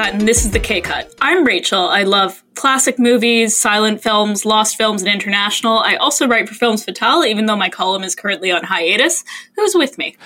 Cut, and this is the K Cut. I'm Rachael. I love classic movies, silent films, lost films, and international. I also write for Films Fatale, even though my column is currently on hiatus. Who's with me?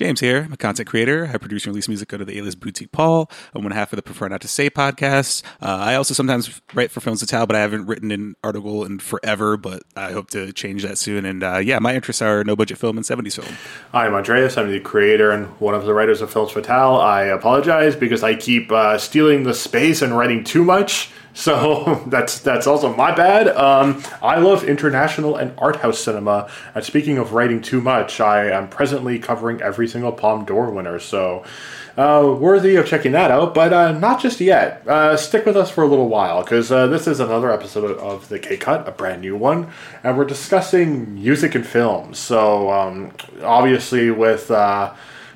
James here. I'm a content creator. I produce and release music under the alias Boutique Paul. I'm one half of the Prefer Not to Say podcast. Uh, I also sometimes write for Films Fatale, but I haven't written an article in forever, but I hope to change that soon. And uh, yeah, my interests are no budget film and 70s film. I'm Andreas. I'm the creator and one of the writers of Films Fatale. I apologize because I keep uh, stealing the space and writing too much. So that's that's also my bad. Um, I love international and art house cinema. And speaking of writing too much, I am presently covering every single Palme d'Or winner. So uh, worthy of checking that out, but uh, not just yet. Uh, stick with us for a little while because uh, this is another episode of the K Cut, a brand new one, and we're discussing music and films. So um, obviously with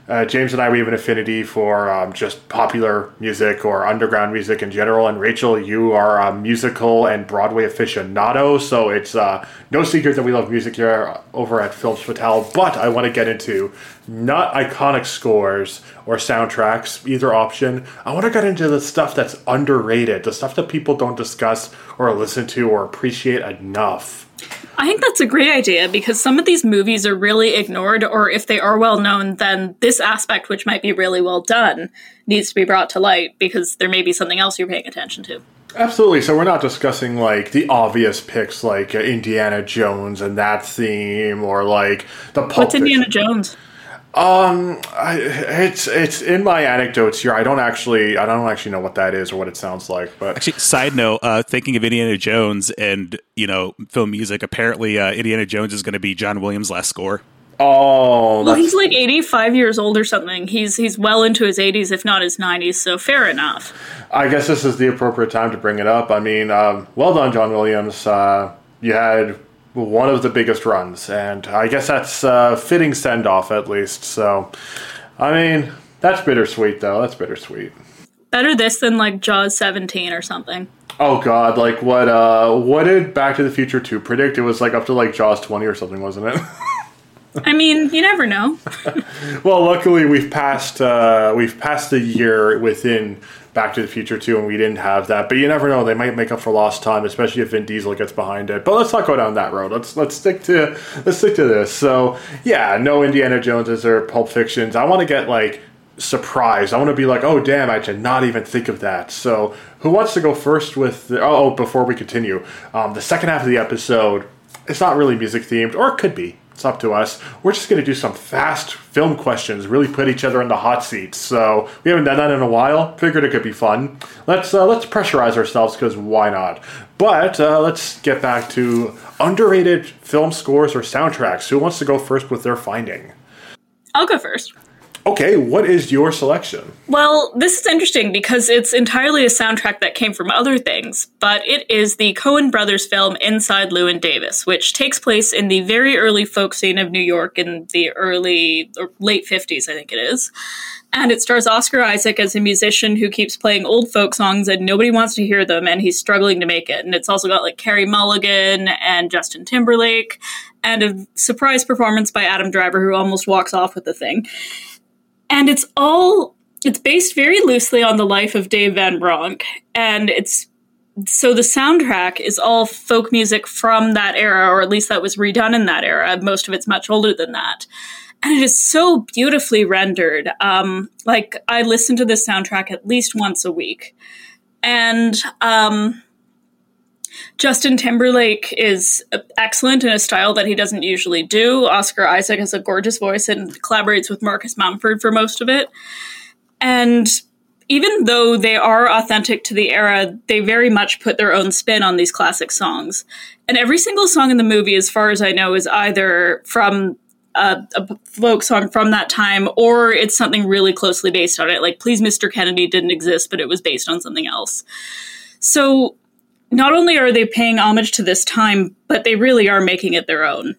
uh, James and I, we have an affinity for um, just popular music or underground music in general. And Rachael, you are a musical and Broadway aficionado, so it's uh, no secret that we love music here over at Films Fatale. But I want to get into not iconic scores or soundtracks, either option. I want to get into the stuff that's underrated, the stuff that people don't discuss or listen to or appreciate enough. I think that's a great idea because some of these movies are really ignored, or if they are well known, then this aspect, which might be really well done, needs to be brought to light because there may be something else you're paying attention to. Absolutely. So we're not discussing like the obvious picks like uh, Indiana Jones and that theme, or like the Pulp What's Indiana Jones? Um, I, it's it's in my anecdotes here. I don't actually I don't actually know what that is or what it sounds like. But Actually, side note, uh, thinking of Indiana Jones and, you know, film music, apparently uh, Indiana Jones is going to be John Williams' last score. oh, Well, he's like 85 years old or something. He's he's well into his 80s, if not his 90s. So fair enough. I guess this is the appropriate time to bring it up. I mean, um, well done, John Williams. Uh, you had one of the biggest runs, and I guess that's a fitting send off at least. So, I mean, that's bittersweet though. That's bittersweet. Better this than like Jaws 17 or something. Oh God! Like what? Uh, what did Back to the Future Two predict? It was like up to like Jaws twenty or something, wasn't it? I mean, you never know. well, luckily we've passed uh, we've passed the year within Back to the Future Two, and we didn't have that. But you never know; they might make up for lost time, especially if Vin Diesel gets behind it. But let's not go down that road. Let's let's stick to let's stick to this. So yeah, no Indiana Joneses or Pulp Fictions. I want to get like surprised. I want to be like, oh damn, I did not even think of that. So who wants to go first with? The, oh, oh, before we continue, um, the second half of the episode. It's not really music themed, or it could be. It's up to us. We're just going to do some fast film questions, really put each other in the hot seat. So we haven't done that in a while. Figured it could be fun. Let's uh, let's pressurize ourselves because why not? But uh, let's get back to underrated film scores or soundtracks. Who wants to go first with their finding? I'll go first. Okay, what is your selection? Well, this is interesting because it's entirely a soundtrack that came from other things, but it is the Coen brothers film Inside Llewyn Davis, which takes place in the very early folk scene of New York in the early or late 50s, I think it is. And it stars Oscar Isaac as a musician who keeps playing old folk songs and nobody wants to hear them and he's struggling to make it. And it's also got like Carey Mulligan and Justin Timberlake and a surprise performance by Adam Driver who almost walks off with the thing and it's all it's based very loosely on the life of Dave Van Ronk, and it's so the soundtrack is all folk music from that era, or at least that was redone in that era. Most of it's much older than that, and it is so beautifully rendered. Um, like I listen to this soundtrack at least once a week, and um, Justin Timberlake is excellent in a style that he doesn't usually do. Oscar Isaac has a gorgeous voice and collaborates with Marcus Mumford for most of it. And even though they are authentic to the era, they very much put their own spin on these classic songs. And every single song in the movie, as far as I know, is either from a, a, folk song from that time or it's something really closely based on it. Like Please Mr. Kennedy didn't exist, but it was based on something else. So not only are they paying homage to this time, but they really are making it their own.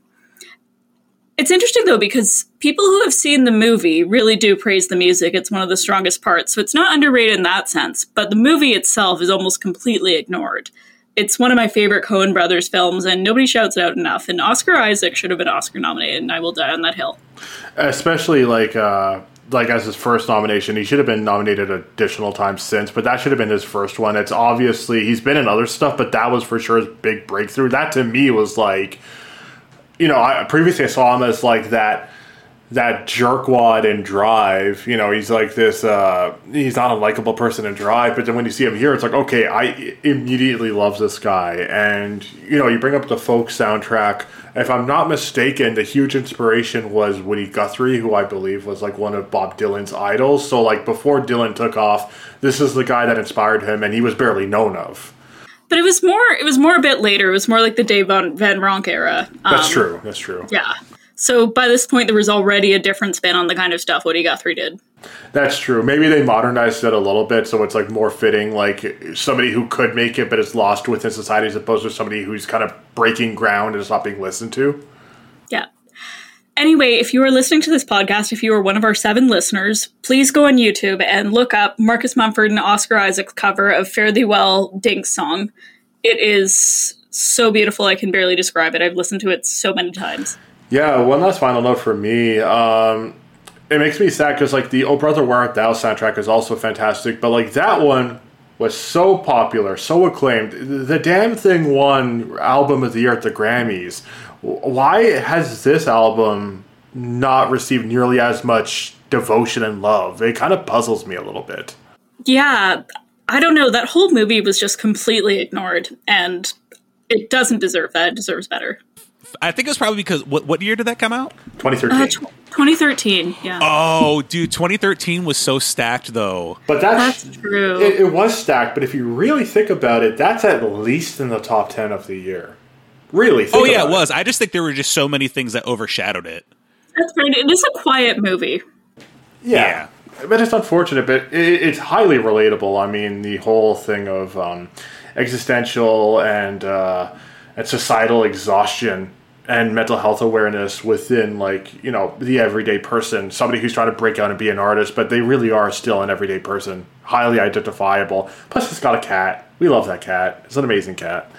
It's interesting though because people who have seen the movie really do praise the music. It's one of the strongest parts, so it's not underrated in that sense, but the movie itself is almost completely ignored. It's one of my favorite Coen brothers films, and nobody shouts it out enough. And Oscar Isaac should have been Oscar nominated, and I will die on that hill. Especially like uh, like as his first nomination. He should have been nominated additional times since, but that should have been his first one. It's obviously he's been in other stuff, but that was for sure his big breakthrough. That to me was like, you know, I previously I saw him as like that that jerkwad in Drive. You know, he's like this. Uh, he's not a likable person in Drive, but then when you see him here, it's like, okay, I immediately love this guy. And you know, you bring up the folk soundtrack. If I'm not mistaken, the huge inspiration was Woody Guthrie, who I believe was like one of Bob Dylan's idols. So like before Dylan took off, this is the guy that inspired him, and he was barely known of. But it was more. It was more a bit later. It was more like the Dave Van, Ronk era. That's um, true. That's true. Yeah. So by this point, there was already a different spin on the kind of stuff Woody Guthrie did. That's true. Maybe they modernized it a little bit so it's like more fitting, like somebody who could make it but is lost within society as opposed to somebody who's kind of breaking ground and is not being listened to. Yeah. Anyway, if you are listening to this podcast, if you are one of our seven listeners, please go on YouTube and look up Marcus Mumford and Oscar Isaac's cover of Fare Thee Well Dink's song. It is so beautiful, I can barely describe it. I've listened to it so many times. Yeah, one last final note for me. Um, it makes me sad because like the Oh Brother Where Art Thou soundtrack is also fantastic, but like that one was so popular, so acclaimed. The damn thing won album of the year at the Grammys. Why has this album not received nearly as much devotion and love? It kind of puzzles me a little bit. Yeah, I don't know. That whole movie was just completely ignored, and it doesn't deserve that. It deserves better. I think it was probably because what what year did that come out? 2013. Uh, 2013. Yeah. Oh, dude, 2013 was so stacked though. But that's, that's true. It, it, was stacked, but if you really think about it, that's at least in the top 10 of the year. Really? oh yeah, it was. I just think there were just so many things that overshadowed it. That's right. It is a quiet movie. Yeah. yeah. But it's unfortunate, but it, it's highly relatable. I mean, the whole thing of um, existential and uh, and societal exhaustion and mental health awareness within like you know the everyday person somebody who's trying to break out and be an artist but they really are still an everyday person highly identifiable. Plus it's got a cat. We love that cat. It's an amazing cat.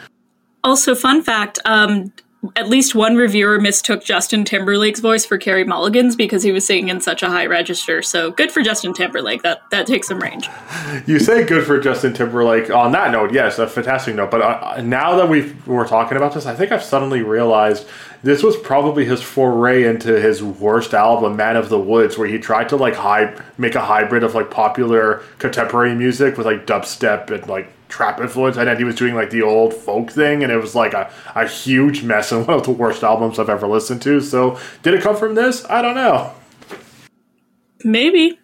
Also fun fact um, at least one reviewer mistook Justin Timberlake's voice for Carey Mulligan's because he was singing in such a high register. So good for Justin Timberlake. That that takes some range. You say good for Justin Timberlake. On that note, yes, a fantastic note. But uh, now that we we're talking about this, I think I've suddenly realized this was probably his foray into his worst album, Man of the Woods, where he tried to like hype, make a hybrid of like popular contemporary music with like dubstep and like trap influence, and then he was doing like the old folk thing, and it was like a, a huge mess and one of the worst albums I've ever listened to. So, did it come from this? I don't know. Maybe.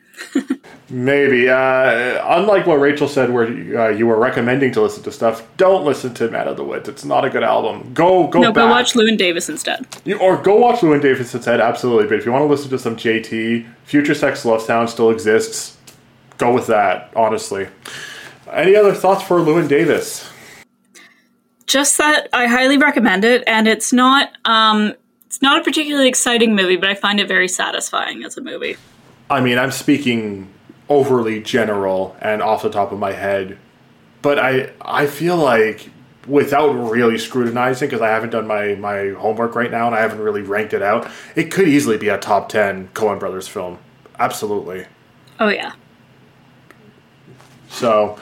Maybe. Uh, unlike what Rachael said, where uh, you were recommending to listen to stuff, don't listen to Man of the Woods. It's not a good album. Go, go. No, back. go watch Llewyn Davis instead. You, or go watch Llewyn Davis instead. Absolutely. But if you want to listen to some JT, Future Sex Love Sound still exists. Go with that. Honestly. Any other thoughts for Llewyn Davis? Just that I highly recommend it, and it's not um, it's not a particularly exciting movie, but I find it very satisfying as a movie. I mean, I'm speaking overly general and off the top of my head, but I I feel like without really scrutinizing because I haven't done my my homework right now and I haven't really ranked it out, it could easily be a top 10 Coen brothers film. Absolutely. Oh yeah. So,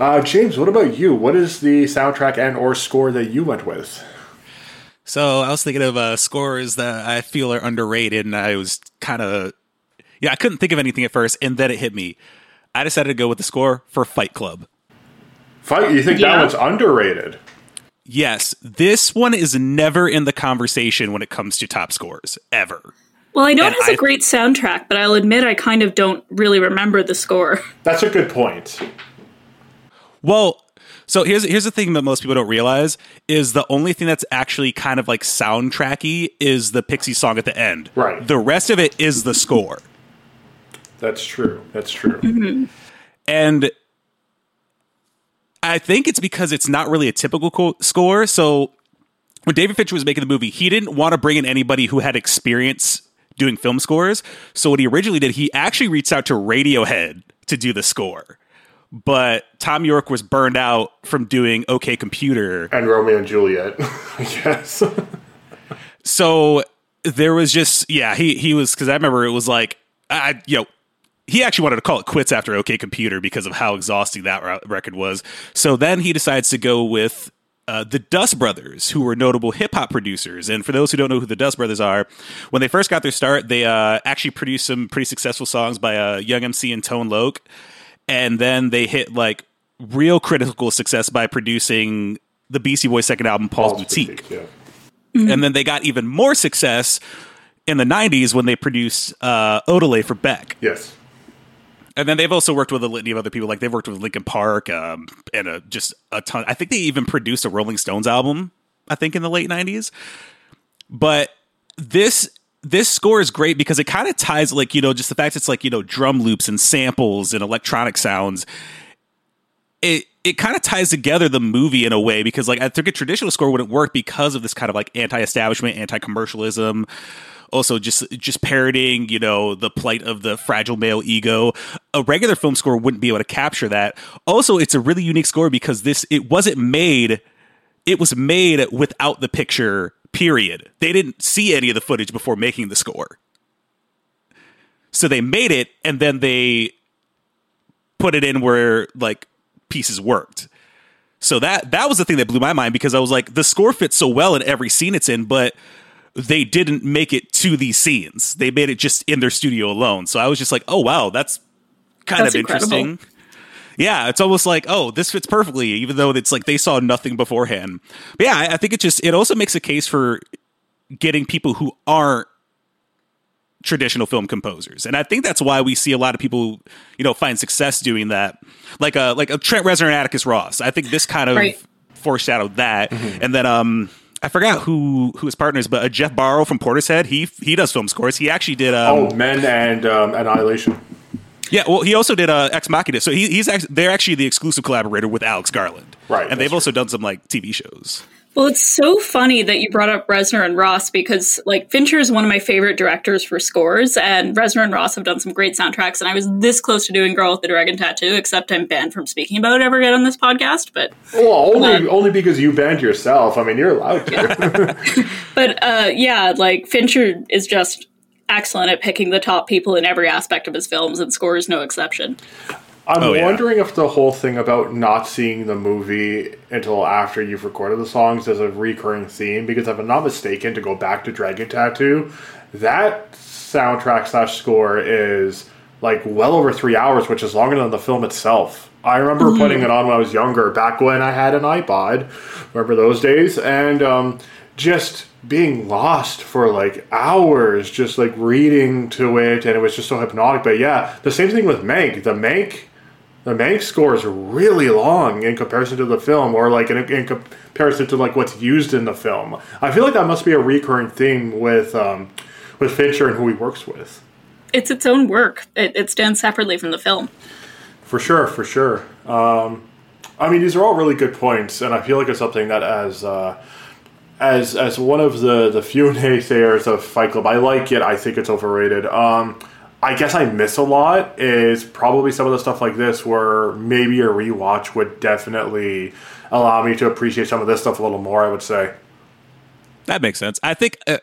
uh, James, what about you? What is the soundtrack and or score that you went with? So I was thinking of uh, scores that I feel are underrated, and I was kind of yeah, I couldn't think of anything at first, and then it hit me. I decided to go with the score for Fight Club. Fight? You think yeah. that one's underrated? Yes, this one is never in the conversation when it comes to top scores ever. Well, I know and it has I, a great soundtrack, but I'll admit I kind of don't really remember the score. That's a good point. Well, so here's here's the thing that most people don't realize is the only thing that's actually kind of like soundtracky is the Pixie song at the end. Right. The rest of it is the score. That's true. That's true. Mm-hmm. And I think it's because it's not really a typical co- score. So when David Fincher was making the movie, he didn't want to bring in anybody who had experience doing film scores. So what he originally did, he actually reached out to Radiohead to do the score. But Thom Yorke was burned out from doing OK Computer and Romeo and Juliet, I guess. so there was just yeah, he he was because I remember it was like I you know he actually wanted to call it quits after OK Computer because of how exhausting that record was. So then he decides to go with uh, the Dust Brothers, who were notable hip hop producers. And for those who don't know who the Dust Brothers are, when they first got their start, they uh, actually produced some pretty successful songs by uh, Young MC and Tone Loc. And then they hit like real critical success by producing the Beastie Boys' second album, Paul's, Paul's Boutique. Boutique yeah. mm-hmm. And then they got even more success in the 90s when they produced uh, Odelay for Beck. Yes. And then they've also worked with a litany of other people. Like they've worked with Linkin Park um, and a, just a ton. I think they even produced a Rolling Stones album. I think in the late '90s. But this this score is great because it kind of ties like you know just the fact it's like you know drum loops and samples and electronic sounds. It it kind of ties together the movie in a way because like I think a traditional score wouldn't work because of this kind of like anti-establishment, anti-commercialism also just just parroting you know the plight of the fragile male ego. A regular film score wouldn't be able to capture that. Also it's a really unique score because this it wasn't made it was made without the picture period. They didn't see any of the footage before making the score. So they made it and then they put it in where like pieces worked so that that was the thing that blew my mind because I was like, the score fits so well in every scene it's in, but they didn't make it to these scenes. They made it just in their studio alone. So I was just like, oh wow, that's kind that's of interesting. Incredible. Yeah, it's almost like, oh, this fits perfectly, even though it's like they saw nothing beforehand. But yeah, I, I think it just it also makes a case for getting people who aren't traditional film composers. And I think that's why we see a lot of people, you know, find success doing that. Like a like a Trent Reznor and Atticus Ross. I think this kind of right. foreshadowed that. Mm-hmm. And then um I forgot who who his partner is, but uh, Geoff Barrow from Portishead, he he does film scores. He actually did. Um, oh, Men and um, Annihilation. Yeah, well, he also did uh, Ex Machina, so he, he's actually, they're actually the exclusive collaborator with Alex Garland, right? And they've true. also done some like TV shows. Well, it's so funny that you brought up Reznor and Ross because, like, Fincher is one of my favorite directors for scores, and Reznor and Ross have done some great soundtracks. And I was this close to doing "Girl with the Dragon Tattoo," except I'm banned from speaking about it ever again on this podcast. But well, only um, only because you banned yourself. I mean, you're allowed to. Yeah. but uh, yeah, like Fincher is just excellent at picking the top people in every aspect of his films, and Score is no exception. I'm oh, wondering yeah. if the whole thing about not seeing the movie until after you've recorded the songs is a recurring theme because if I'm not mistaken, to go back to Dragon Tattoo, that soundtrack slash score is like well over three hours, which is longer than the film itself. I remember mm-hmm. putting it on when I was younger, back when I had an iPod. Remember those days? And um, just being lost for like hours, just like reading to it, and it was just so hypnotic. But yeah, the same thing with Mank. The Mank the Mank score is really long in comparison to the film, or like in, in, comparison to like what's used in the film. I feel like that must be a recurring theme with um, with Fincher and who he works with. It's its own work. It, it stands separately from the film. For sure, for sure. Um, I mean, these are all really good points, and I feel like it's something that as uh, as as one of the the few naysayers of Fight Club, I like it. I think it's overrated. Um, I guess I miss a lot is probably some of the stuff like this where maybe a rewatch would definitely allow me to appreciate some of this stuff a little more, I would say. That makes sense. I think uh,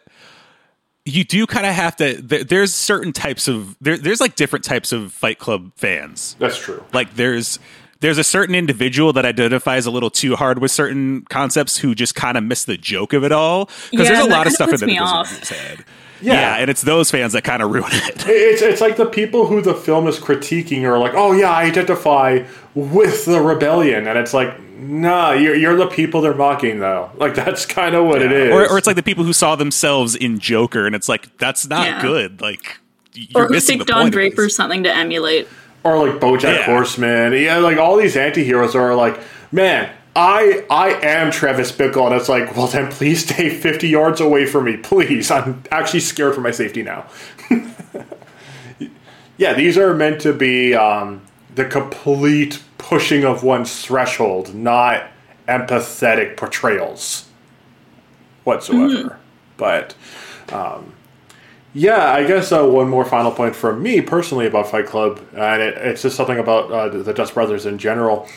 you do kind of have to there, there's certain types of there, there's like different types of Fight Club fans. That's true. Like there's there's a certain individual that identifies a little too hard with certain concepts who just kind of miss the joke of it all because yeah, there's a lot of stuff in the his head. Yeah. yeah. and it's those fans that kind of ruin it. It's it's like the people who the film is critiquing are like, oh yeah, I identify with the rebellion, and it's like, nah, you're you're the people they're mocking though. Like that's kind of what yeah. it is. Or, or it's like the people who saw themselves in Joker, and it's like that's not yeah. good. Like, or who think Don Draper's something to emulate. Or like BoJack Horseman, yeah, like all these anti-heroes are like, man, I I am Travis Bickle, and it's like, well, then please stay 50 yards away from me, please. I'm actually scared for my safety now. yeah, these are meant to be um, the complete pushing of one's threshold, not empathetic portrayals whatsoever. Mm-hmm. But um, yeah, I guess uh, one more final point from me personally about Fight Club, and it, it's just something about uh, the Dust Brothers in general.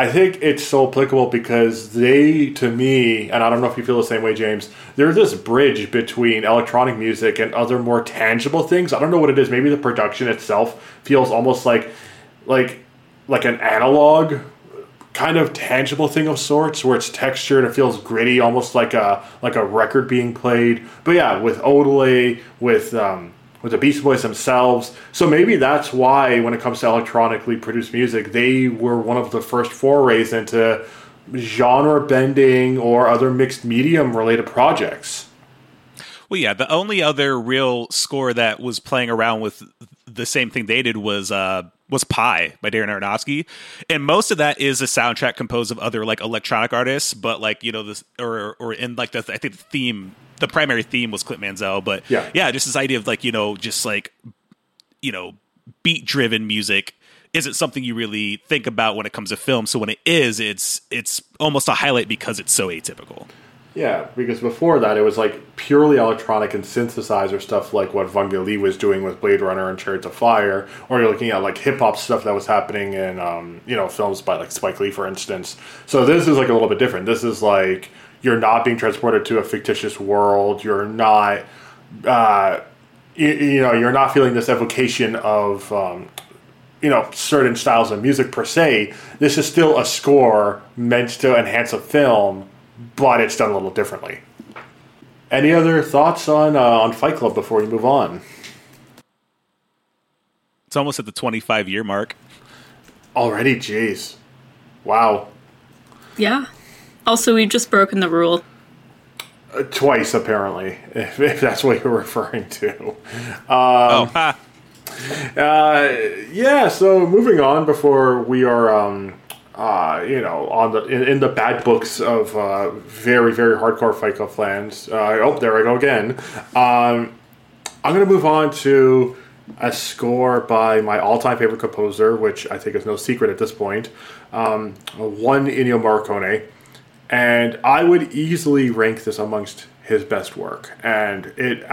I think it's so applicable because they, to me, and I don't know if you feel the same way, James, they're this bridge between electronic music and other more tangible things. I don't know what it is. Maybe the production itself feels almost like, like, like an analog kind of tangible thing of sorts where it's textured it feels gritty almost like a like a record being played but yeah with Odelay with um, with the Beastie Boys themselves. So maybe that's why, when it comes to electronically produced music, they were one of the first forays into genre bending or other mixed medium related projects. Well, yeah, the only other real score that was playing around with the same thing they did was uh, was Pi by Darren Aronofsky, and most of that is a soundtrack composed of other like electronic artists, but like you know this or or in like the I think the theme the primary theme was Clint Mansell, but yeah, yeah, just this idea of like you know just like you know beat driven music isn't something you really think about when it comes to film. So when it is, it's it's almost a highlight because it's so atypical. Yeah, because before that it was like purely electronic and synthesizer stuff like what Vangelis was doing with Blade Runner and Chariots of Fire, or you're looking at like hip hop stuff that was happening in um, you know films by like Spike Lee, for instance. So this is like a little bit different. This is like you're not being transported to a fictitious world. You're not, uh, you, you, know, you're not feeling this evocation of, um, you know, certain styles of music per se. This is still a score meant to enhance a film, but it's done a little differently. Any other thoughts on uh, on Fight Club before we move on? It's almost at the 25 year mark. Already, jeez. Wow. Yeah. Also, we've just broken the rule. Uh, twice, apparently, if, if, that's what you're referring to. Um, oh, ha. Uh, yeah, so moving on before we are, um, uh, you know, on the in, in the bad books of uh, very, very hardcore Fight Club fans. Uh, oh, there I go again. Um, I'm going to move on to a score by my all-time favorite composer, which I think is no secret at this point. Um, one Ennio Morricone and I would easily rank this amongst his best work. And it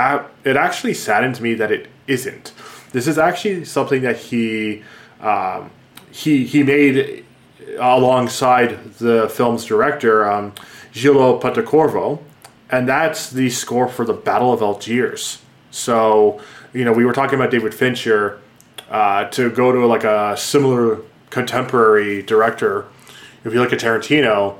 it actually saddens me that it isn't. This is actually something that he um, he he made alongside the film's director um, Gillo Pontecorvo, and that's the score for the Battle of Algiers. So you know we were talking about David Fincher uh, to go to like a similar contemporary director. If you look at Tarantino,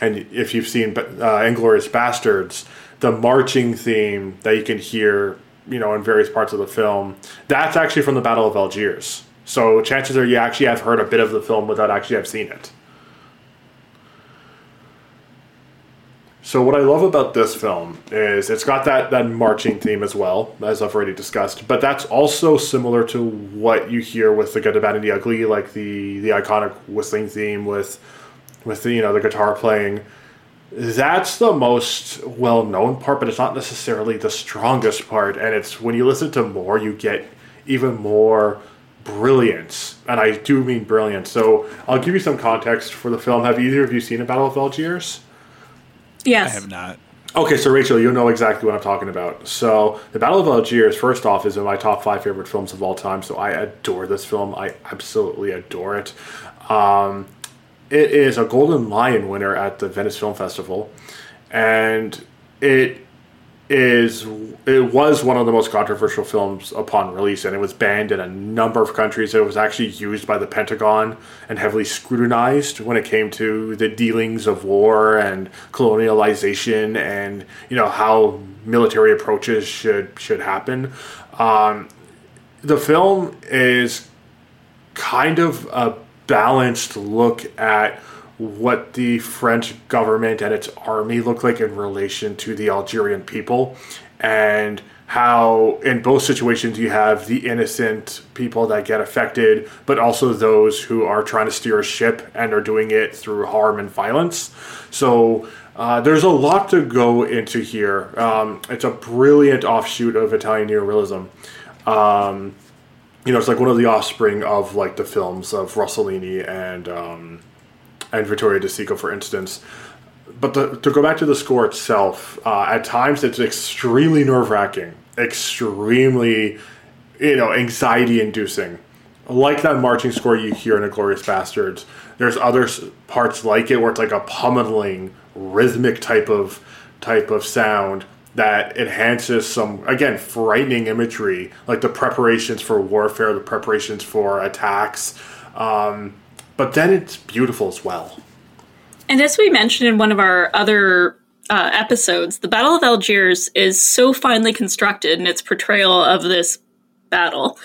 and if you've seen uh, Inglourious Basterds, the marching theme that you can hear, you know, in various parts of the film, that's actually from the Battle of Algiers. So chances are you actually have heard a bit of the film without actually have seen it. So what I love about this film is it's got that that marching theme as well, as I've already discussed. But that's also similar to what you hear with the Good, the Bad, and the Ugly, like the the iconic whistling theme with with the, you know the guitar playing that's the most well known part, but it's not necessarily the strongest part. And it's when you listen to more, you get even more brilliance. And I do mean brilliance. So I'll give you some context for the film. Have either of you seen A Battle of Algiers? Yes. I have not. Okay, so Rachael, you know exactly what I'm talking about. So, The Battle of Algiers, first off, is in my top five favorite films of all time. So, I adore this film. I absolutely adore it. Um, it is a Golden Lion winner at the Venice Film Festival, and it is it was one of the most controversial films upon release, and it was banned in a number of countries. It was actually used by the Pentagon and heavily scrutinized when it came to the dealings of war and colonialization, and you know how military approaches should should happen. Um, the film is kind of a balanced look at what the French government and its army look like in relation to the Algerian people, and how in both situations you have the innocent people that get affected, but also those who are trying to steer a ship and are doing it through harm and violence. So uh, there's a lot to go into here. Um, it's a brilliant offshoot of Italian neorealism. Um, you know, it's like one of the offspring of like the films of Rossellini and um, and Vittorio De Sica, for instance. But the, to go back to the score itself, uh, at times it's extremely nerve wracking, extremely, you know, anxiety inducing. Like that marching score you hear in *Inglourious Basterds*, there's other parts like it where it's like a pummeling rhythmic type of type of sound that enhances some again frightening imagery like the preparations for warfare the preparations for attacks um, but then it's beautiful as well And as we mentioned in one of our other uh, episodes, the Battle of Algiers is so finely constructed in its portrayal of this battle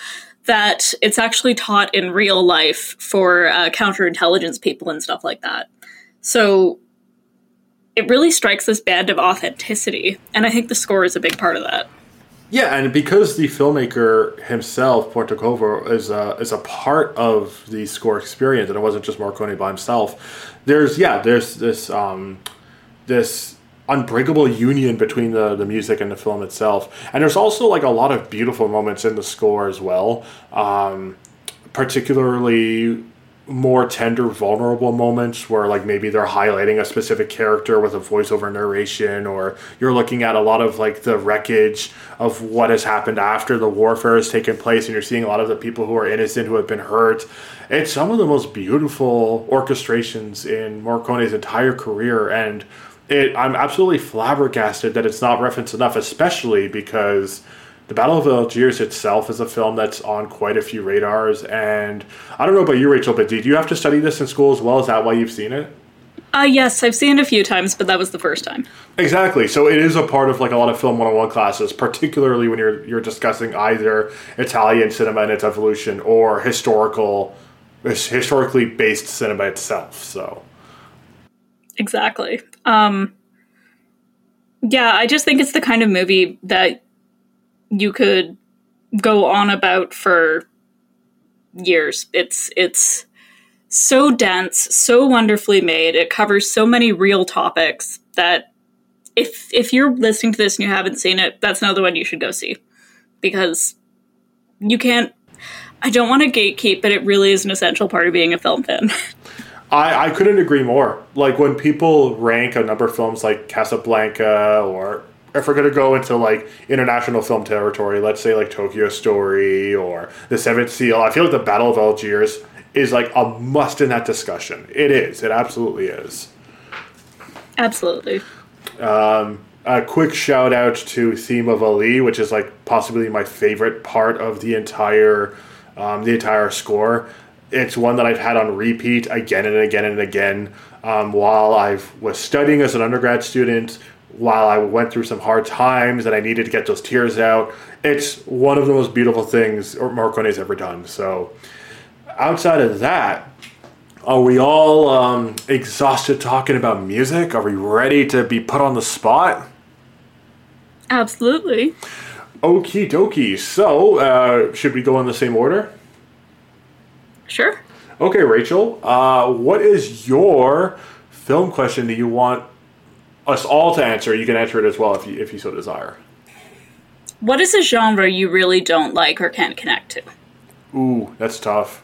that it's actually taught in real life for uh, counterintelligence people and stuff like that. So it really strikes this band of authenticity, and I think the score is a big part of that. Yeah, and because the filmmaker himself, Pontecorvo, is a, is a part of the score experience, and it wasn't just Morricone by himself. There's yeah, there's this um, this unbreakable union between the, the music and the film itself, and there's also like a lot of beautiful moments in the score as well. Um, particularly more tender, vulnerable moments where, like, maybe they're highlighting a specific character with a voiceover narration, or you're looking at a lot of like the wreckage of what has happened after the warfare has taken place, and you're seeing a lot of the people who are innocent who have been hurt. It's some of the most beautiful orchestrations in Morricone's entire career, and it, I'm absolutely flabbergasted that it's not referenced enough, especially because the Battle of Algiers itself is a film that's on quite a few radars, and I don't know about you, Rachael, but did you have to study this in school as well? Is that why you've seen it? Uh, yes, I've seen it a few times, but that was the first time. Exactly. So it is a part of like a lot of film 101 classes, particularly when you're you're discussing either Italian cinema and its evolution or historical historically based cinema itself. So Exactly. Um, yeah, I just think it's the kind of movie that you could go on about for years. It's it's so dense, so wonderfully made. It covers so many real topics that if if you're listening to this and you haven't seen it, that's another one you should go see because you can't. I don't want to gatekeep, but it really is an essential part of being a film fan. I, I couldn't agree more. Like when people rank a number of films like Casablanca or if we're gonna go into like international film territory, let's say like Tokyo Story or The Seventh Seal, I feel like the Battle of Algiers is like a must in that discussion. It is. It absolutely is. Absolutely. A quick shout out to Theme of Ali, which is like possibly my favorite part of the entire um, the entire score. It's one that I've had on repeat again and again and again um, while I was studying as an undergrad student, while I went through some hard times and I needed to get those tears out. It's one of the most beautiful things Morricone's ever done. So, outside of that, are we all um, exhausted talking about music? Are we ready to be put on the spot? Absolutely. Okie dokie. So, uh, should we go in the same order? Sure. Okay, Rachael. Uh, what is your film question that you want us all to answer? You can answer it as well if you if you so desire. What is a genre you really don't like or can't connect to? Ooh, that's tough.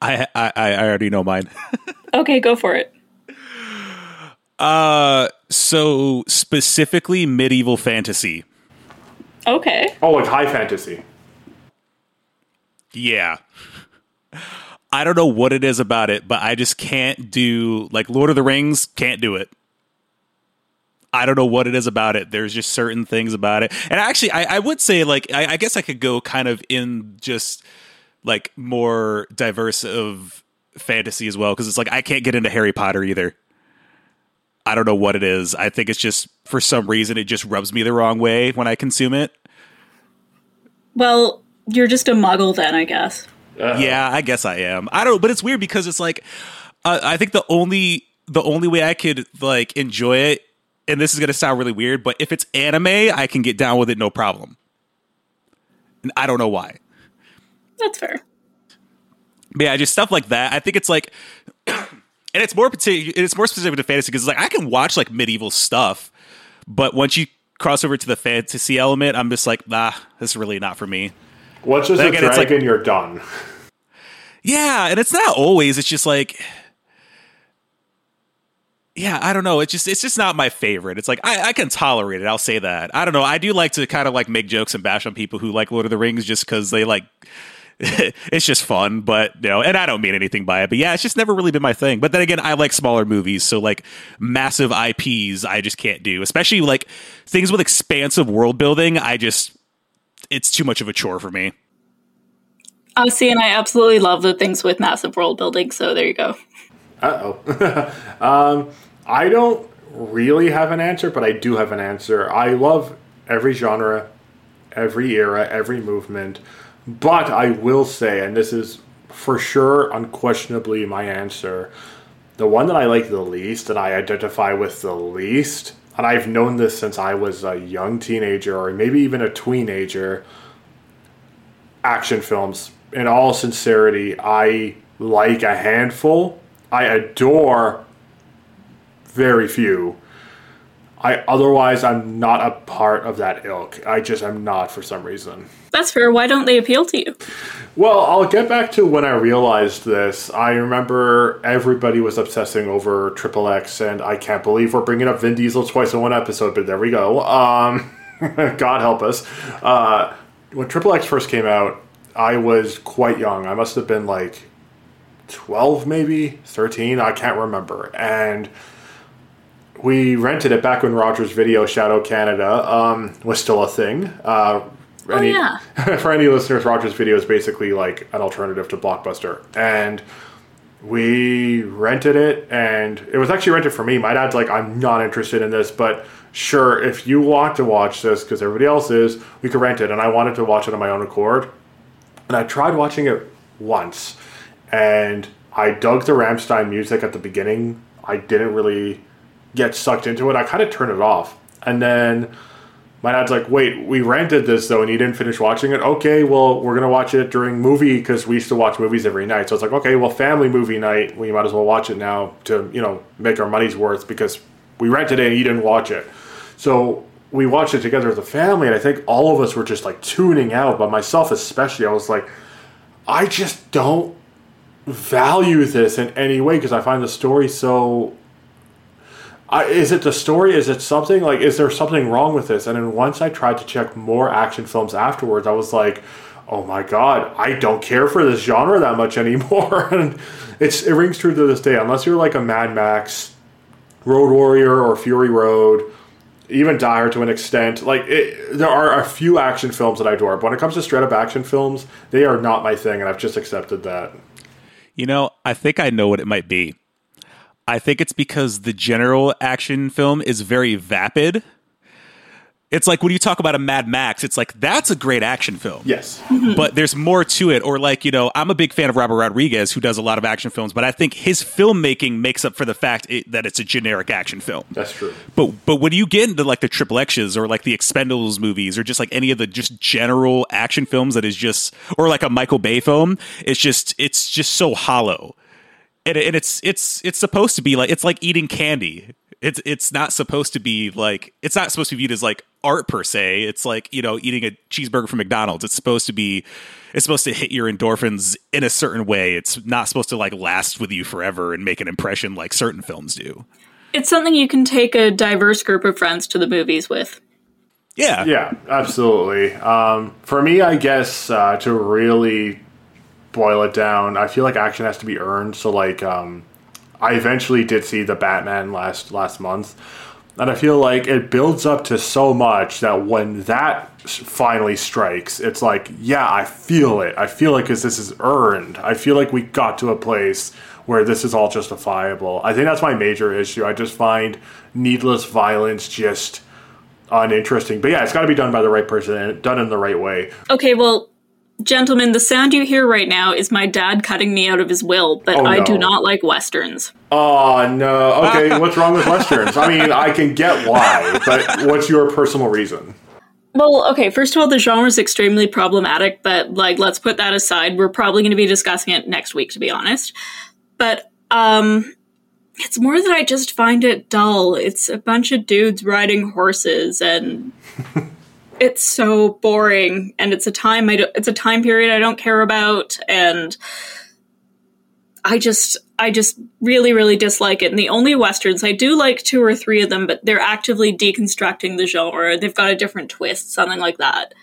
I I, I already know mine. Okay, go for it. Uh, so specifically medieval fantasy. Okay. Oh, like high fantasy. Yeah. I don't know what it is about it, but I just can't do like Lord of the Rings, can't do it. I don't know what it is about it. There's just certain things about it. And actually, I, I would say, like, I, I guess I could go kind of in just like more diverse of fantasy as well, because it's like I can't get into Harry Potter either. I don't know what it is. I think it's just for some reason it just rubs me the wrong way when I consume it. Well, you're just a muggle then, I guess. Yeah, I guess I am. I don't, but it's weird because it's like uh, I think the only the only way I could like enjoy it, and this is gonna sound really weird, but if it's anime, I can get down with it no problem. And I don't know why. That's fair. But yeah, just stuff like that. I think it's like, and it's more particular. It's more specific to fantasy because like I can watch like medieval stuff, but once you cross over to the fantasy element, I'm just like, nah, this is really not for me. Once there's a again, it's like- dragon, you're done. Yeah, and it's not always. It's just like yeah, I don't know. It's just it's just not my favorite. It's like I, I can tolerate it. I'll say that. I don't know. I do like to kind of like make jokes and bash on people who like Lord of the Rings just because they like it's just fun, but you know, and I don't mean anything by it. But yeah, it's just never really been my thing. But then again, I like smaller movies, so like massive IPs, I just can't do. Especially like things with expansive world building. I just it's too much of a chore for me. Uh, see, and I absolutely love the things with massive world building. So there you go. Uh oh. um, I don't really have an answer, but I do have an answer. I love every genre, every era, every movement. But I will say, and this is for sure, unquestionably my answer, the one that I like the least and I identify with the least, and I've known this since I was a young teenager or maybe even a tweenager, action films. In all sincerity, I like a handful. I adore very few. I otherwise I'm not a part of that ilk. I just am not for some reason. That's fair. Why don't they appeal to you? Well, I'll get back to when I realized this. I remember everybody was obsessing over Triple X, and I can't believe we're bringing up Vin Diesel twice in one episode. But there we go. Um, God help us. Uh, when Triple X first came out, I was quite young. I must have been like twelve, maybe thirteen. I can't remember, and we rented it back when Rogers Video Shadow Canada um, was still a thing. Uh, oh, any, yeah. for any listeners, Rogers Video is basically like an alternative to Blockbuster. And we rented it, and it was actually rented for me. My dad's like, I'm not interested in this, but sure, if you want to watch this, because everybody else is, we could rent it. And I wanted to watch it on my own accord. And I tried watching it once, and I dug the Rammstein music at the beginning. I didn't really get sucked into it, I kind of turn it off. And then my dad's like, "Wait, we rented this though, and you didn't finish watching it. Okay, well, we're gonna watch it during movie because we used to watch movies every night. So it's like, okay, well, family movie night. We might as well watch it now to you know make our money's worth because we rented it and you didn't watch it. So we watched it together as a family, and I think all of us were just like tuning out, but myself especially. I was like, I just don't value this in any way because I find the story so I, is it the story? Is it something like? Is there something wrong with this? And then once I tried to check more action films afterwards, I was like, oh my god, I don't care for this genre that much anymore. and it's it rings true to this day. Unless you're like a Mad Max, Road Warrior, or Fury Road, even Dire to an extent. Like it, there are a few action films that I adore, but when it comes to straight up action films, they are not my thing, and I've just accepted that. You know, I think I know what it might be. I think it's because the general action film is very vapid. It's like when you talk about a Mad Max, it's like that's a great action film. Yes. Mm-hmm. But there's more to it. Or like, you know, I'm a big fan of Robert Rodriguez who does a lot of action films, but I think his filmmaking makes up for the fact it, that it's a generic action film. That's true. But but when you get into like the Triple X's or like the Expendables movies or just like any of the just general action films that is just or like a Michael Bay film, it's just it's just so hollow and, and it's it's it's supposed to be like it's like eating candy. It's it's not supposed to be like it's not supposed to be viewed as like art per se. It's like you know eating a cheeseburger from McDonald's. It's supposed to be it's supposed to hit your endorphins in a certain way. It's not supposed to like last with you forever and make an impression like certain films do. It's something you can take a diverse group of friends to the movies with. Yeah, yeah, absolutely. Um, for me, I guess uh, to really boil it down, I feel like action has to be earned. So like, um, I eventually did see the Batman last last month, and I feel like it builds up to so much that when that finally strikes, it's like, yeah, I feel it. I feel like this is earned. I feel like we got to a place where this is all justifiable. I think that's my major issue. I just find needless violence just uninteresting. But yeah, it's got to be done by the right person and done in the right way. Okay, well, Gentlemen, the sound you hear right now is my dad cutting me out of his will, but Oh, I do not like westerns. Oh no. Okay, what's wrong with westerns? I mean, I can get why, but what's your personal reason? Well, okay, first of all, the genre is extremely problematic, but like let's put that aside. We're probably going to be discussing it next week to be honest. But um it's more that I just find it dull. It's a bunch of dudes riding horses and it's so boring and it's a time I do, it's a time period I don't care about and I just I just really really dislike it. And the only westerns I do like two or three of them, but they're actively deconstructing the genre. They've got a different twist, something like that.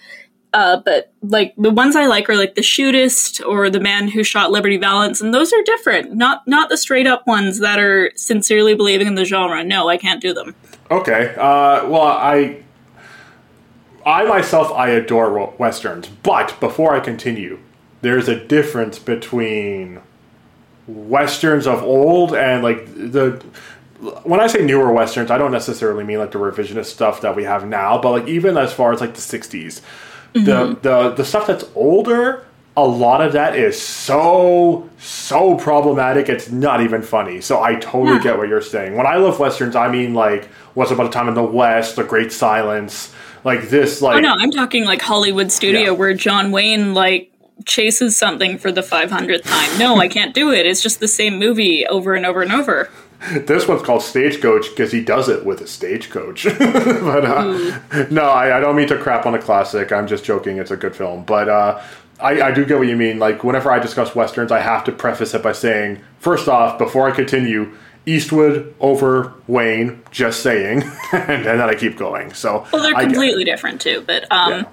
Uh, but like the ones I like are like the shootist or the man who shot Liberty Valance, and those are different. Not not the straight up ones that are sincerely believing in the genre. No, I can't do them. Okay. Uh, well, I I myself I adore westerns, but before I continue, there's a difference between westerns of old and like the when I say newer westerns, I don't necessarily mean like the revisionist stuff that we have now, but like even as far as like the 60s mm-hmm. the the the stuff that's older a lot of that is so so problematic it's not even funny so i totally yeah. get what you're saying when i love westerns i mean like once upon a time in the west the great silence like this like oh no i'm talking like hollywood studio yeah. where john wayne like chases something for the 500th time no i can't do it it's just the same movie over and over and over this one's called Stagecoach because he does it with a stagecoach. but uh, no, I, I, don't mean to crap on a classic. I'm just joking. It's a good film. But uh, I, I, do get what you mean. Like, whenever I discuss westerns, I have to preface it by saying, first off, before I continue, Eastwood over Wayne, just saying. and, then I keep going. So, well, they're completely different too. But um, yeah.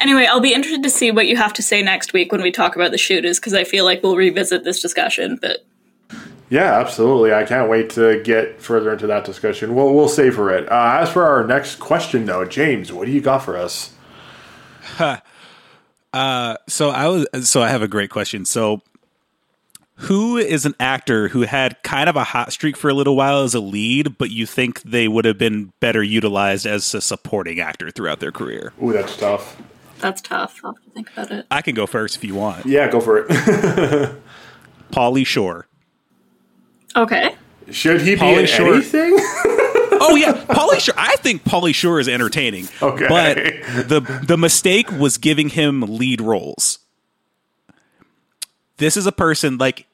anyway, I'll be interested to see what you have to say next week when we talk about the shooters because I feel like we'll revisit this discussion. But yeah, absolutely. I can't wait to get further into that discussion. We'll, we'll savor it. Uh, as for our next question, though, James, what do you got for us? uh, so I was so I have a great question. So, who is an actor who had kind of a hot streak for a little while as a lead, but you think they would have been better utilized as a supporting actor throughout their career? Ooh, that's tough. That's tough. I'll have to think about it. I can go first if you want. Yeah, go for it. Pauly Shore. Okay. Should he Pauly be in Shore. anything? oh yeah, Pauly Shore. I think Pauly Shore is entertaining. Okay, but the the mistake was giving him lead roles. This is a person like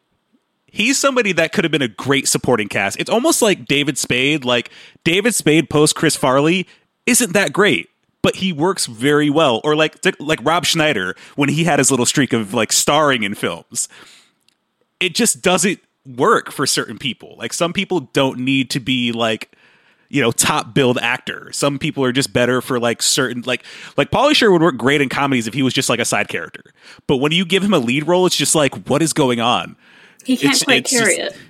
he's somebody that could have been a great supporting cast. It's almost like David Spade. Like David Spade post Chris Farley isn't that great, but he works very well. Or like like Rob Schneider when he had his little streak of like starring in films. It just doesn't work for certain people. Like some people don't need to be like you know top build actor. Some people are just better for like certain like like Pauly Shore would work great in comedies if he was just like a side character. But when you give him a lead role, it's just like what is going on? He can't it's, quite it's carry just, it.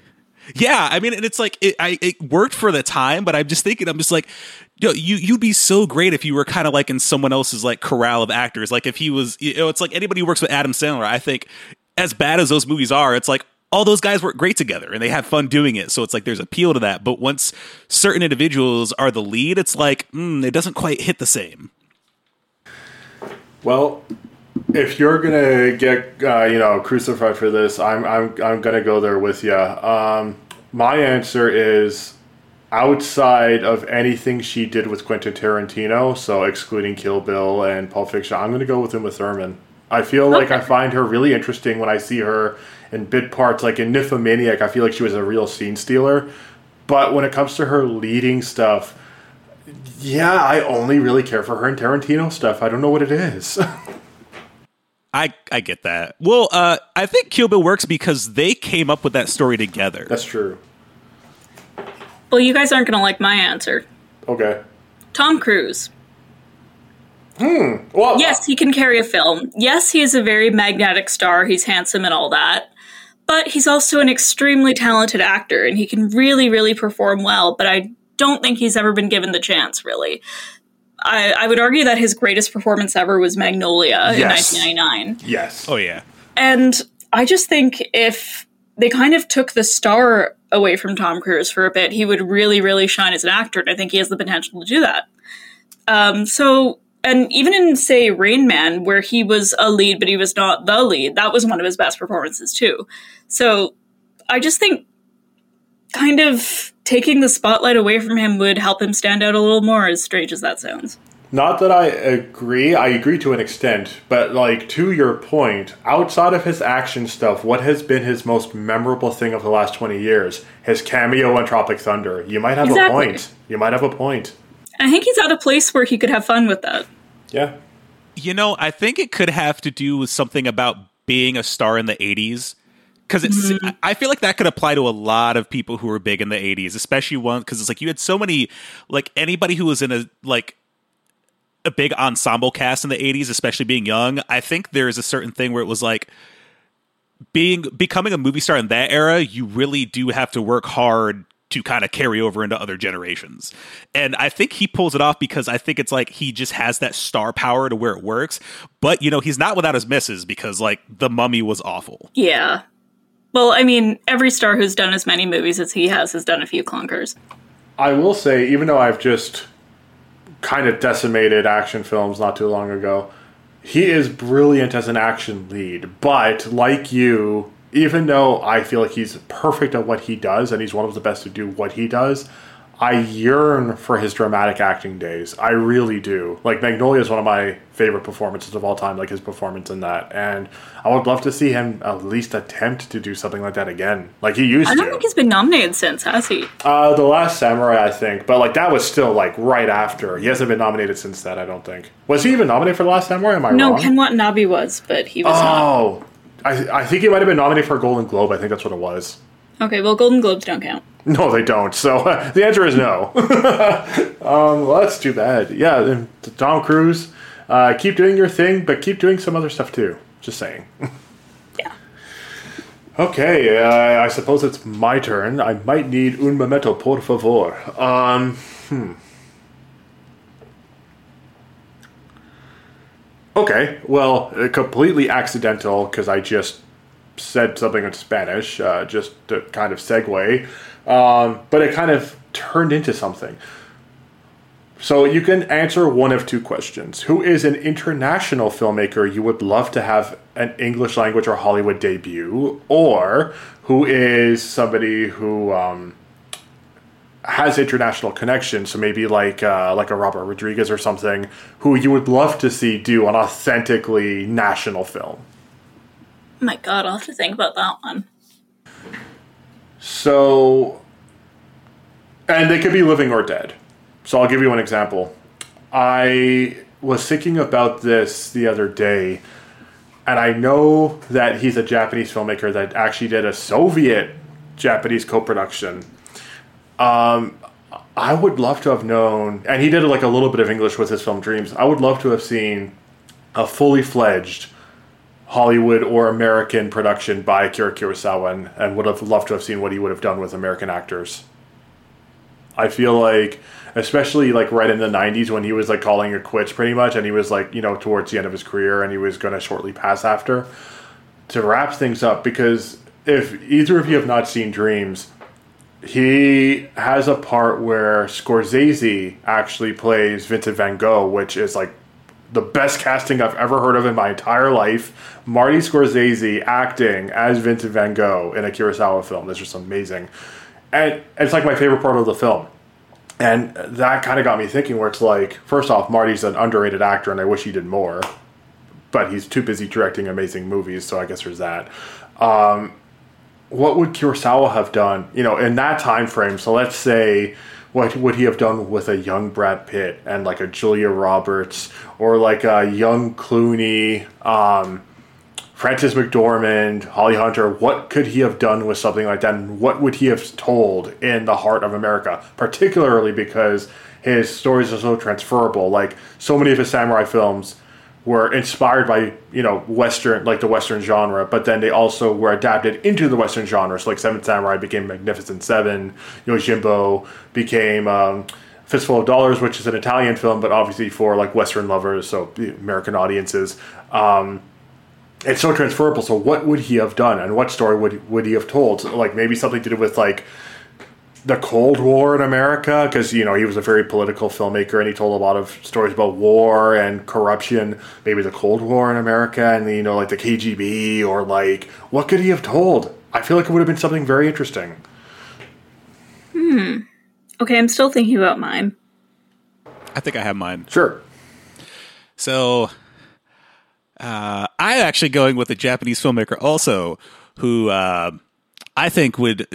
Yeah, I mean, and it's like it, I, it worked for the time, but I'm just thinking, I'm just like, you know, you you'd be so great if you were kind of like in someone else's like corral of actors. Like if he was, you know, it's like anybody who works with Adam Sandler. I think as bad as those movies are, it's like all those guys work great together and they have fun doing it. So it's like there's appeal to that. But once certain individuals are the lead, it's like mm, it doesn't quite hit the same. Well, if you're gonna get uh, you know crucified for this, I'm I'm I'm gonna go there with you. Um, my answer is outside of anything she did with Quentin Tarantino, so excluding Kill Bill and Pulp Fiction, I'm gonna go with Uma Thurman. I feel like I find her really interesting when I see her in bit parts. Like in Nymphomaniac, I feel like she was a real scene stealer. But when it comes to her leading stuff, yeah, I only really care for her in Tarantino stuff. I don't know what it is. I I get that. Well, uh, I think Kill Bill works because they came up with that story together. That's true. Well, you guys aren't going to like my answer. Okay. Tom Cruise. Hmm. Well, yes, he can carry a film. Yes, he is a very magnetic star. He's handsome and all that but he's also an extremely talented actor and he can really, really perform well. But I don't think he's ever been given the chance, really. I, I would argue that his greatest performance ever was Magnolia yes. in 1999. Yes. Oh, yeah. And I just think if they kind of took the star away from Tom Cruise for a bit, he would really, really shine as an actor. And I think he has the potential to do that. Um, so and even in say Rain Man, where he was a lead but he was not the lead, that was one of his best performances too. So I just think kind of taking the spotlight away from him would help him stand out a little more, as strange as that sounds. Not that I agree. I agree to an extent, but like to your point, outside of his action stuff, what has been his most memorable thing of the last twenty years? His cameo in Tropic Thunder. You might have exactly. a point. You might have a point. I think he's at a place where he could have fun with that. Yeah. You know, I think it could have to do with something about being a star in the 80s because it's mm-hmm. i feel like that could apply to a lot of people who were big in the 80s especially one because it's like you had so many like anybody who was in a like a big ensemble cast in the 80s, especially being young, I think there is a certain thing where it was like being becoming a movie star in that era, you really do have to work hard to kind of carry over into other generations. And I think he pulls it off because I think it's like he just has that star power to where it works. But, you know, he's not without his misses because, like, The Mummy was awful. Yeah. Well, I mean, every star who's done as many movies as he has has done a few clunkers. I will say, even though I've just kind of decimated action films not too long ago, he is brilliant as an action lead. But like you, even though I feel like he's perfect at what he does and he's one of the best to do what he does, I yearn for his dramatic acting days. I really do. Like Magnolia is one of my favorite performances of all time, like his performance in that. And I would love to see him at least attempt to do something like that again, like he used to. I don't to. think he's been nominated since, has he? Uh, the Last Samurai, I think, but like that was still like right after. He hasn't been nominated since that. I don't think. Was he even nominated for The Last Samurai? Am I No, wrong? No, Ken Watanabe was, but he was not. oh, I, I think he might have been nominated for a Golden Globe. I think that's what it was. Okay, well, Golden Globes don't count. No, they don't. So the answer is no. um, well, that's too bad. Yeah, Tom Cruise, uh, keep doing your thing, but keep doing some other stuff too. Just saying. Yeah. Okay, uh, I suppose it's my turn. I might need un momento, por favor. Um, hmm. Okay, well, uh, completely accidental because I just said something in Spanish, uh, just to kind of segue. Um, but it kind of turned into something. So you can answer one of two questions. Who is an international filmmaker you would love to have an English language or Hollywood debut? Or who is somebody who um, has international connections, so maybe like uh, like a Robert Rodriguez or something, who you would love to see do an authentically national film? Oh my god, I'll have to think about that one. So, and they could be living or dead. So I'll give you an example. I was thinking about this the other day, and I know that he's a Japanese filmmaker that actually did a Soviet Japanese co production. Um, I would love to have known, and he did like a little bit of English with his film Dreams. I would love to have seen a fully fledged Hollywood or American production by Akira Kurosawa and, and would have loved to have seen what he would have done with American actors. I feel like, especially like right in the 90s when he was like calling it quits pretty much, and he was like, you know, towards the end of his career and he was going to shortly pass after, to wrap things up because if either of you have not seen Dreams, he has a part where Scorsese actually plays Vincent Van Gogh, which is like the best casting I've ever heard of in my entire life. Marty Scorsese acting as Vincent Van Gogh in a Kurosawa film That's just amazing. And it's like my favorite part of the film. And that kind of got me thinking where it's like, first off, Marty's an underrated actor and I wish he did more. But he's too busy directing amazing movies, so I guess there's that. Um, what would Kurosawa have done, you know, in that time frame? So let's say what would he have done with a young Brad Pitt and like a Julia Roberts or like a young Clooney, um, Frances McDormand, Holly Hunter? What could he have done with something like that? And what would he have told in the heart of America? Particularly because his stories are so transferable. Like so many of his samurai films were inspired by you know western like the western genre but then they also were adapted into the western genre. So like seven samurai became magnificent seven. Yojimbo became um, fistful of dollars which is an italian film but obviously for like western lovers so american audiences. Um, it's so transferable. So what would he have done? And what story would, would he have told? Like maybe something to do with like the Cold War in America because you know he was a very political filmmaker and he told a lot of stories about war and corruption. Maybe the Cold War in America and you know like the KGB or like what could he have told? I feel like it would have been something very interesting. Hmm. Okay, I'm still thinking about mine. I think I have mine. Sure. So uh, I'm actually going with a Japanese filmmaker also who uh, I think would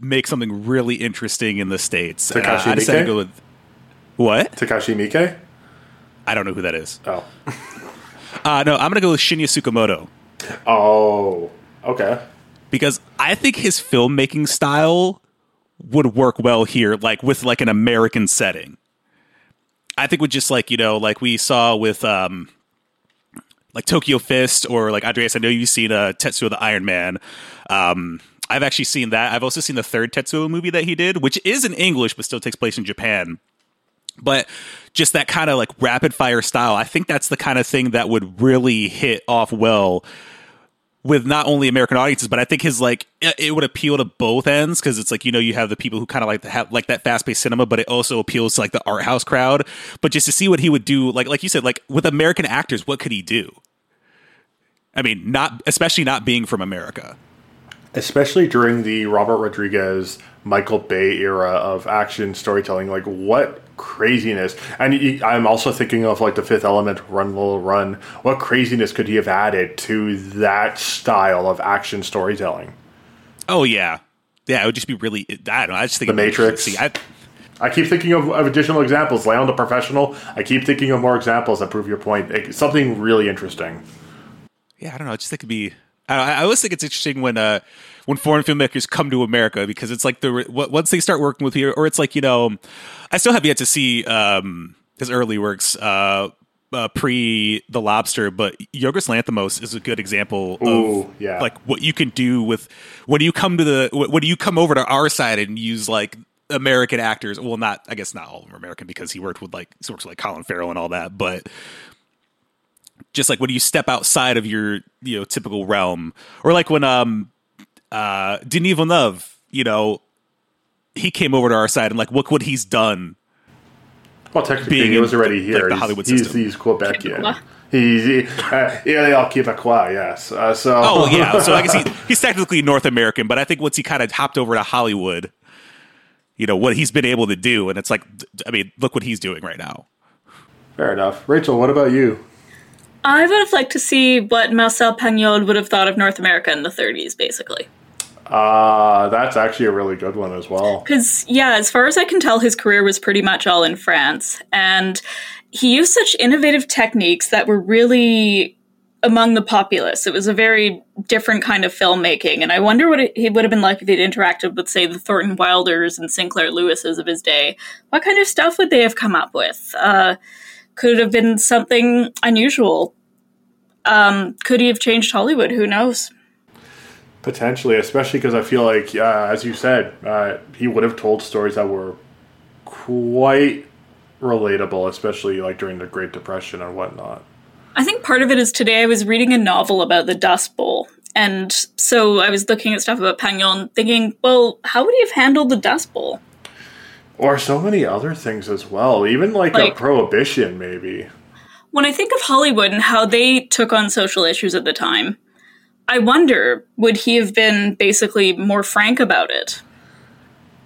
make something really interesting in the States. Uh, Takashi I decided to Miike? go with what? Takashi Miike. I don't know who that is. Oh. Uh, no, I'm going to go with Shinya Tsukamoto Oh. Okay. because I think his filmmaking style would work well here, like with like an American setting. I think with just like you know, like we saw with um, like Tokyo Fist or like Andreas, I know you've seen uh, Tetsuo the Iron Man. Um, I've actually seen that. I've also seen the third Tetsuo movie that he did, which is in English but still takes place in Japan. But just that kind of like rapid fire style, I think that's the kind of thing that would really hit off well with not only American audiences, but I think his like it would appeal to both ends because it's like you know you have the people who kind of like to have like that fast paced cinema, but it also appeals to like the art house crowd. But just to see what he would do, like like you said, like with American actors, what could he do? I mean, not especially not being from America especially during the Robert Rodriguez, Michael Bay era of action storytelling. Like, what craziness! And I'm also thinking of like the Fifth Element, Run Lola Run. What craziness could he have added to that style of action storytelling? Oh yeah, yeah. It would just be really. I don't know. I just think the Matrix. See, I, I keep thinking of, of, additional examples. Léon: The Professional. I keep thinking of more examples that prove your point. It, something really interesting. Yeah, I don't know. I just think it'd be I, I always think it's interesting when uh when foreign filmmakers come to America because it's like the once they start working with here, or it's like you know, I still have yet to see um his early works. Uh, uh, pre The Lobster, but Yorgos Lanthimos is a good example Ooh, of yeah. like what you can do with when you come to the when you come over to our side and use like American actors. Well, not I guess not all of them are American because he worked with like he works with like Colin Farrell and all that, but just like when you step outside of your you know typical realm, or like when um uh Denis Villeneuve, you know, he came over to our side and like look what he's done. Well, technically, he was already here. Like, the Hollywood he's, system. He's, he's Quebecian. He's he, uh, yeah, all Quebecois, yes. Uh, so oh yeah, so I guess he, he's technically North American, but I think once he kind of hopped over to Hollywood, you know what he's been able to do, and it's like, I mean, look what he's doing right now. Fair enough, Rachael. What about you? I would have liked to see what Marcel Pagnol would have thought of North America in the 30s, basically. Uh, that's actually a really good one as well. Because, yeah, as far as I can tell, his career was pretty much all in France. And he used such innovative techniques that were really among the populace. It was a very different kind of filmmaking. And I wonder what it, he would have been like if he'd interacted with, say, the Thornton Wilders and Sinclair Lewises of his day. What kind of stuff would they have come up with? Uh, could have been something unusual. Um, could he have changed Hollywood? Who knows? Potentially, especially because I feel like, uh, as you said, uh, he would have told stories that were quite relatable, especially like during the Great Depression and whatnot. I think part of it is today I was reading a novel about the Dust Bowl. And so I was looking at stuff about Pagnol and thinking, well, how would he have handled the Dust Bowl? Or so many other things as well. Even like, like a prohibition, maybe. When I think of Hollywood and how they took on social issues at the time, I wonder would he have been basically more frank about it?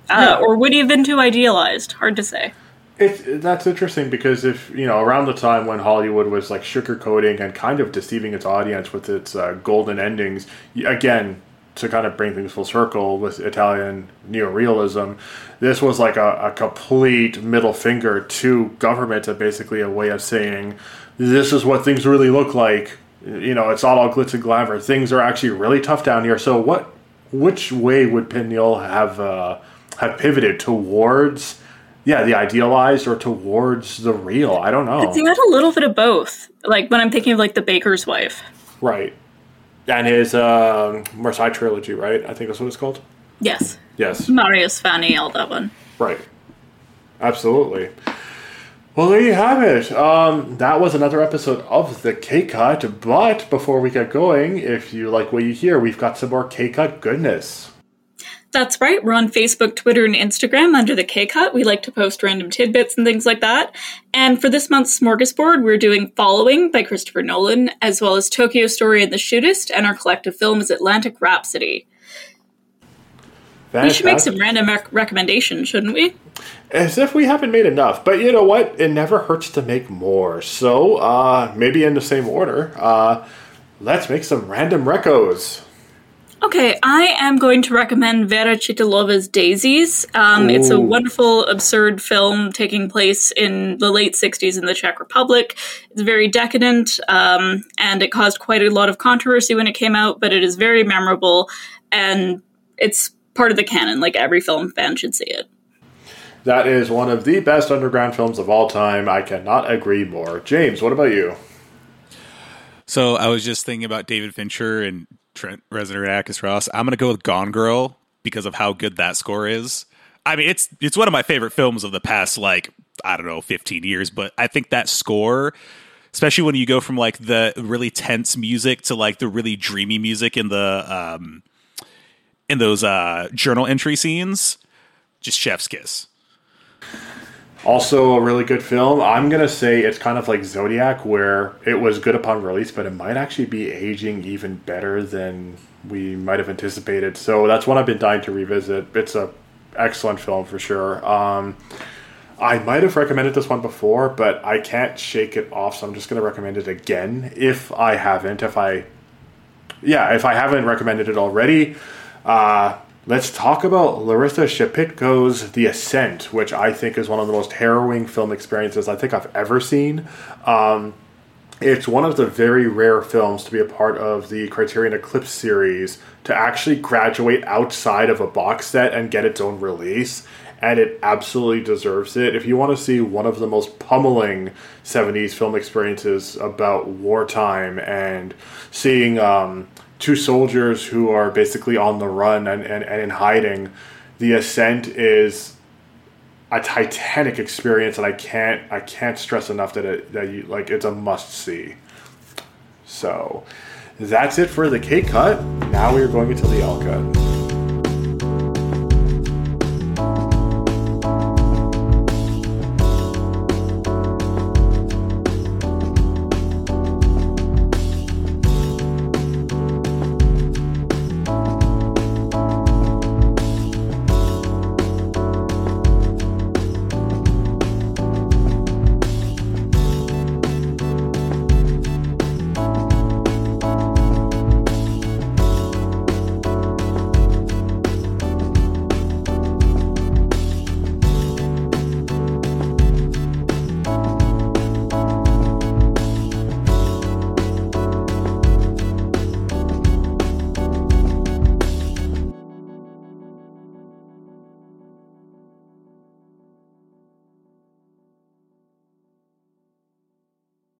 Uh, Or would he have been too idealized? Hard to say. It, that's interesting because if you know around the time when Hollywood was like sugarcoating and kind of deceiving its audience with its uh, golden endings, again to kind of bring things full circle with Italian neorealism, this was like a, a complete middle finger to government and basically a way of saying this is what things really look like. You know, it's not all glitz and glamour. Things are actually really tough down here. So, what, which way would Pagnol have uh, have pivoted towards? Yeah, the idealized or towards the real. I don't know. He had a little bit of both. Like when I'm thinking of like the baker's wife. Right. And his uh, Marseille trilogy, right? I think that's what it's called. Yes. Yes. Marius Fanny, all that one. Right. Absolutely. Well, there you have it. Um, that was another episode of the K Cut. But before we get going, if you like what you hear, we've got some more K Cut goodness. That's right. We're on Facebook, Twitter, and Instagram under the K Cut. We like to post random tidbits and things like that. And for this month's smorgasbord, we're doing Following by Christopher Nolan, as well as Tokyo Story and the Shootist, and our collective film is Atlantic Rhapsody. Fantastic. We should make some random rec- recommendations, shouldn't we? As if we haven't made enough. But you know what? It never hurts to make more. So, uh, maybe in the same order, uh, let's make some random recos. Okay, I am going to recommend Věra Chytilová's Daisies. Um, it's a wonderful, absurd film taking place in the late 60s in the Czech Republic. It's very decadent, um, and it caused quite a lot of controversy when it came out, but it is very memorable, and it's part of the canon. Like every film fan should see it. That is one of the best underground films of all time. I cannot agree more. James, what about you? So I was just thinking about David Fincher and Trent Reznor and Atticus Ross. I'm going to go with Gone Girl because of how good that score is. I mean, it's it's one of my favorite films of the past like I don't know 15 years, but I think that score especially when you go from like the really tense music to like the really dreamy music in the um in those uh journal entry scenes just chef's kiss. Also a really good film. I'm gonna say it's kind of like zodiac where it was good upon release but it might actually be aging even better than we might have anticipated. So that's one i've been dying to revisit. It's a excellent film for sure. Um I might have recommended this one before, but I can't shake it off, so I'm just going to recommend it again if I haven't. If I, yeah, if I haven't recommended it already, uh, let's talk about Larisa Shepitko's The Ascent, which I think is one of the most harrowing film experiences I think I've ever seen. Um, it's one of the very rare films to be a part of the Criterion Eclipse series to actually graduate outside of a box set and get its own release and it absolutely deserves it. If you want to see one of the most pummeling 70s film experiences about wartime and seeing um, two soldiers who are basically on the run and, and, and in hiding, The Ascent is a titanic experience and I can't I can't stress enough that it that you like it's a must see. So that's it for the K cut. Now we are going into the L cut.